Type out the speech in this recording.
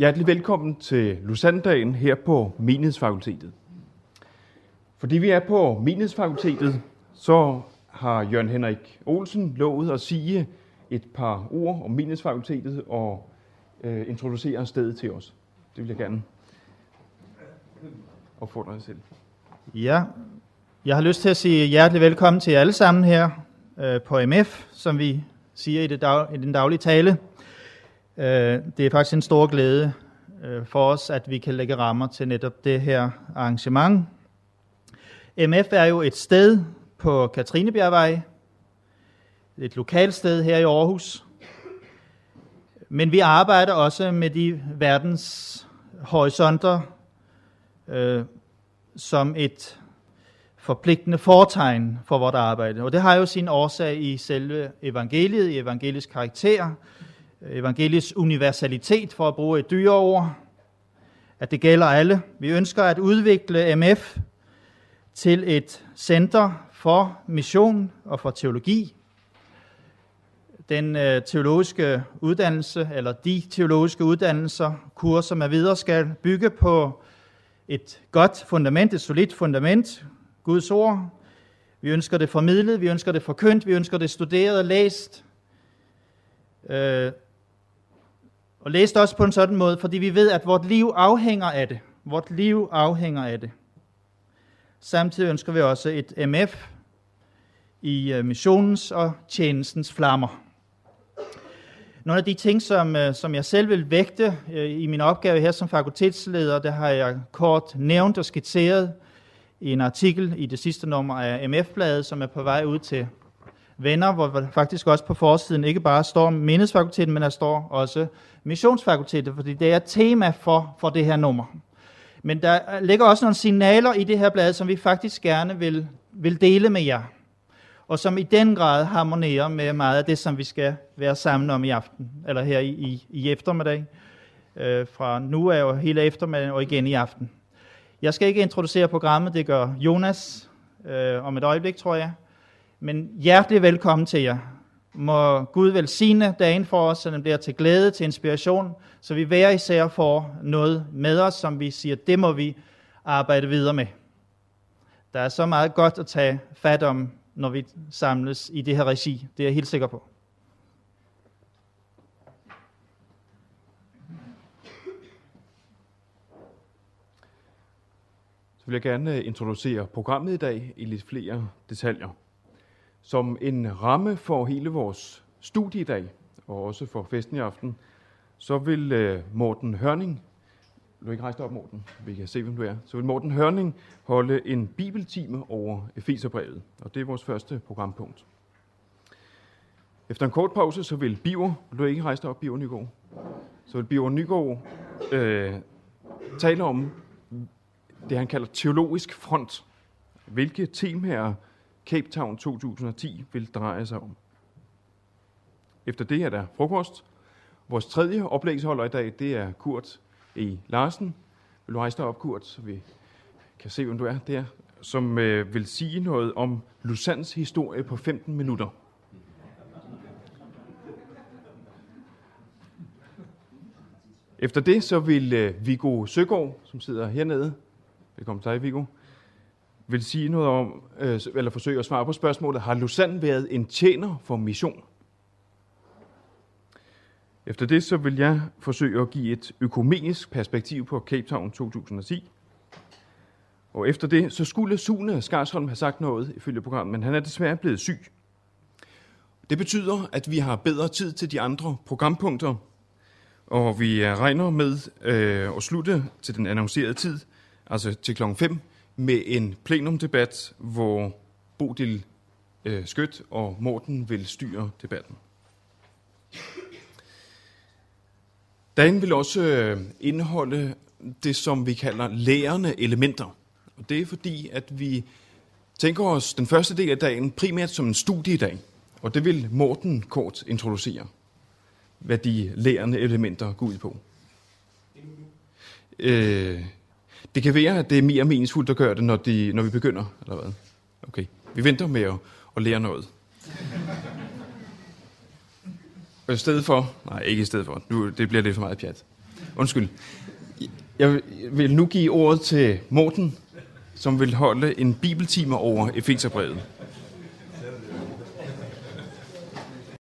hjertelig velkommen til Lusandagen her på Menighedsfakultetet. Fordi vi er på Menighedsfakultetet, så har Jørgen Henrik Olsen lovet at sige et par ord om Menighedsfakultetet og øh, introducere stedet til os. Det vil jeg gerne opfordre dig selv. Ja, jeg har lyst til at sige hjertelig velkommen til jer alle sammen her øh, på MF, som vi siger i, det dag, i den daglige tale. Øh, det er faktisk en stor glæde øh, for os, at vi kan lægge rammer til netop det her arrangement. MF er jo et sted på Katrinebjergvej, et lokalt sted her i Aarhus. Men vi arbejder også med de verdens horisonter øh, som et forpligtende fortegn for vores arbejde. Og det har jo sin årsag i selve evangeliet, i evangelisk karakter, evangeliets universalitet, for at bruge et dyre ord, at det gælder alle. Vi ønsker at udvikle MF til et center for mission og for teologi. Den øh, teologiske uddannelse, eller de teologiske uddannelser, kurser med videre, skal bygge på et godt fundament, et solidt fundament, Guds ord. Vi ønsker det formidlet, vi ønsker det forkyndt, vi ønsker det studeret og læst. Øh, og læst også på en sådan måde, fordi vi ved, at vort liv afhænger af det. Vort liv afhænger af det. Samtidig ønsker vi også et MF i øh, missionens og tjenestens flammer. Nogle af de ting, som, øh, som jeg selv vil vægte øh, i min opgave her som fakultetsleder, det har jeg kort nævnt og skitseret i en artikel i det sidste nummer af MF-bladet, som er på vej ud til venner, hvor faktisk også på forsiden ikke bare står mindesfakulteten, men der står også Missionsfakultetet, fordi det er tema for, for det her nummer. Men der ligger også nogle signaler i det her blad, som vi faktisk gerne vil, vil dele med jer og som i den grad harmonerer med meget af det, som vi skal være sammen om i aften, eller her i, i, i eftermiddag. Øh, fra nu af og hele eftermiddagen og igen i aften. Jeg skal ikke introducere programmet, det gør Jonas øh, om et øjeblik, tror jeg. Men hjertelig velkommen til jer. Må Gud velsigne dagen for os, så den bliver til glæde, til inspiration, så vi hver især får noget med os, som vi siger, det må vi arbejde videre med. Der er så meget godt at tage fat om når vi samles i det her regi. Det er jeg helt sikker på. Så vil jeg gerne eh, introducere programmet i dag i lidt flere detaljer. Som en ramme for hele vores studie i dag, og også for festen i aften, så vil øh, Morten Hørning vil du ikke rejse dig op, Morten? Vi kan se, hvem du er. Så vil Morten Hørning holde en bibeltime over Efeserbrevet, og det er vores første programpunkt. Efter en kort pause, så vil Biver, vil du ikke rejse dig op, Biver Nygaard? Så vil Biver Nygaard øh, tale om det, han kalder teologisk front. Hvilke temaer Cape Town 2010 vil dreje sig om. Efter det er der frokost. Vores tredje oplægsholder i dag, det er Kurt E. Larsen. Vil du rejse dig op, Kurt, så vi kan se, hvem du er der, som øh, vil sige noget om Lusands historie på 15 minutter. Efter det så vil øh, Viggo Søgaard, som sidder hernede, velkommen til dig, Viggo, vil sige noget om, øh, eller forsøge at svare på spørgsmålet, har Lausanne været en tjener for mission? Efter det så vil jeg forsøge at give et økumenisk perspektiv på Cape Town 2010. Og efter det, så skulle Sune Skarsholm have sagt noget ifølge programmet, men han er desværre blevet syg. Det betyder, at vi har bedre tid til de andre programpunkter, og vi regner med øh, at slutte til den annoncerede tid, altså til klokken 5, med en plenumdebat, hvor Bodil øh, Skødt og Morten vil styre debatten. Dagen vil også øh, indeholde det, som vi kalder lærende elementer. Og det er fordi, at vi tænker os den første del af dagen primært som en studiedag. Og det vil Morten kort introducere, hvad de lærende elementer går ud på. Øh, det kan være, at det er mere meningsfuldt at gøre det, når, de, når vi begynder, eller hvad? Okay, vi venter med at, at lære noget. Og i stedet for, nej ikke i stedet for, nu, det bliver lidt for meget pjat. Undskyld. Jeg vil nu give ordet til Morten, som vil holde en bibeltime over Efeserbrevet.